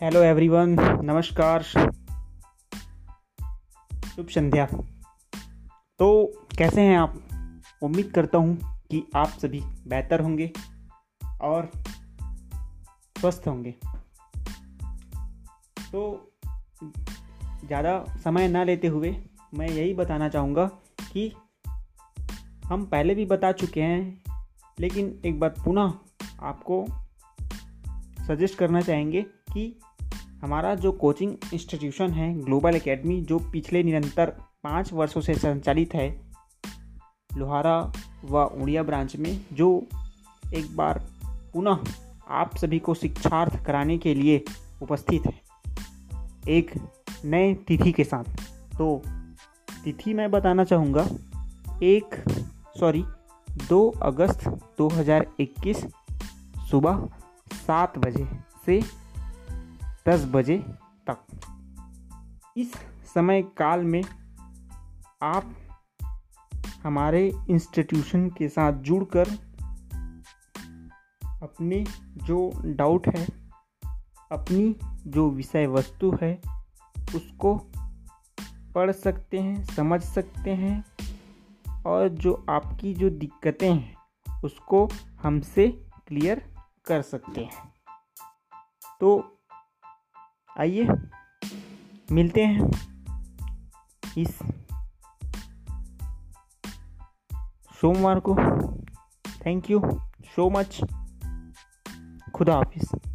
Hello everyone नमस्कार। शुभ संध्या। तो कैसे हैं आप? उम्मीद करता हूँ कि आप सभी बेहतर होंगे और स्वस्थ होंगे। तो ज़्यादा समय ना लेते हुए मैं यही बताना चाहूँगा कि हम पहले भी बता चुके हैं, लेकिन एक बात पुनः आपको सजेस्ट करना चाहेंगे कि हमारा जो कोचिंग इंस्टीट्यूशन है, ग्लोबल एकेडमी, जो पिछले निरंतर पाँच वर्षों से संचालित है, लोहारा व उड़िया ब्रांच में, जो एक बार पुनः आप सभी को शिक्षार्थ कराने के लिए उपस्थित है, एक नए तिथि के साथ। तो तिथि मैं बताना चाहूँगा, एक सॉरी दो अगस्त 2021 सुबह सात बजे से दस बजे तक। इस समय काल में आप हमारे इंस्टीट्यूशन के साथ जुड़कर अपने जो डाउट है, अपनी जो विषय वस्तु है, उसको पढ़ सकते हैं, समझ सकते हैं और जो आपकी जो दिक्कतें हैं, उसको हमसे क्लियर कर सकते हैं। तो आइए मिलते हैं इस सोमवार को। थैंक यू सो मच खुदा हाफिज़।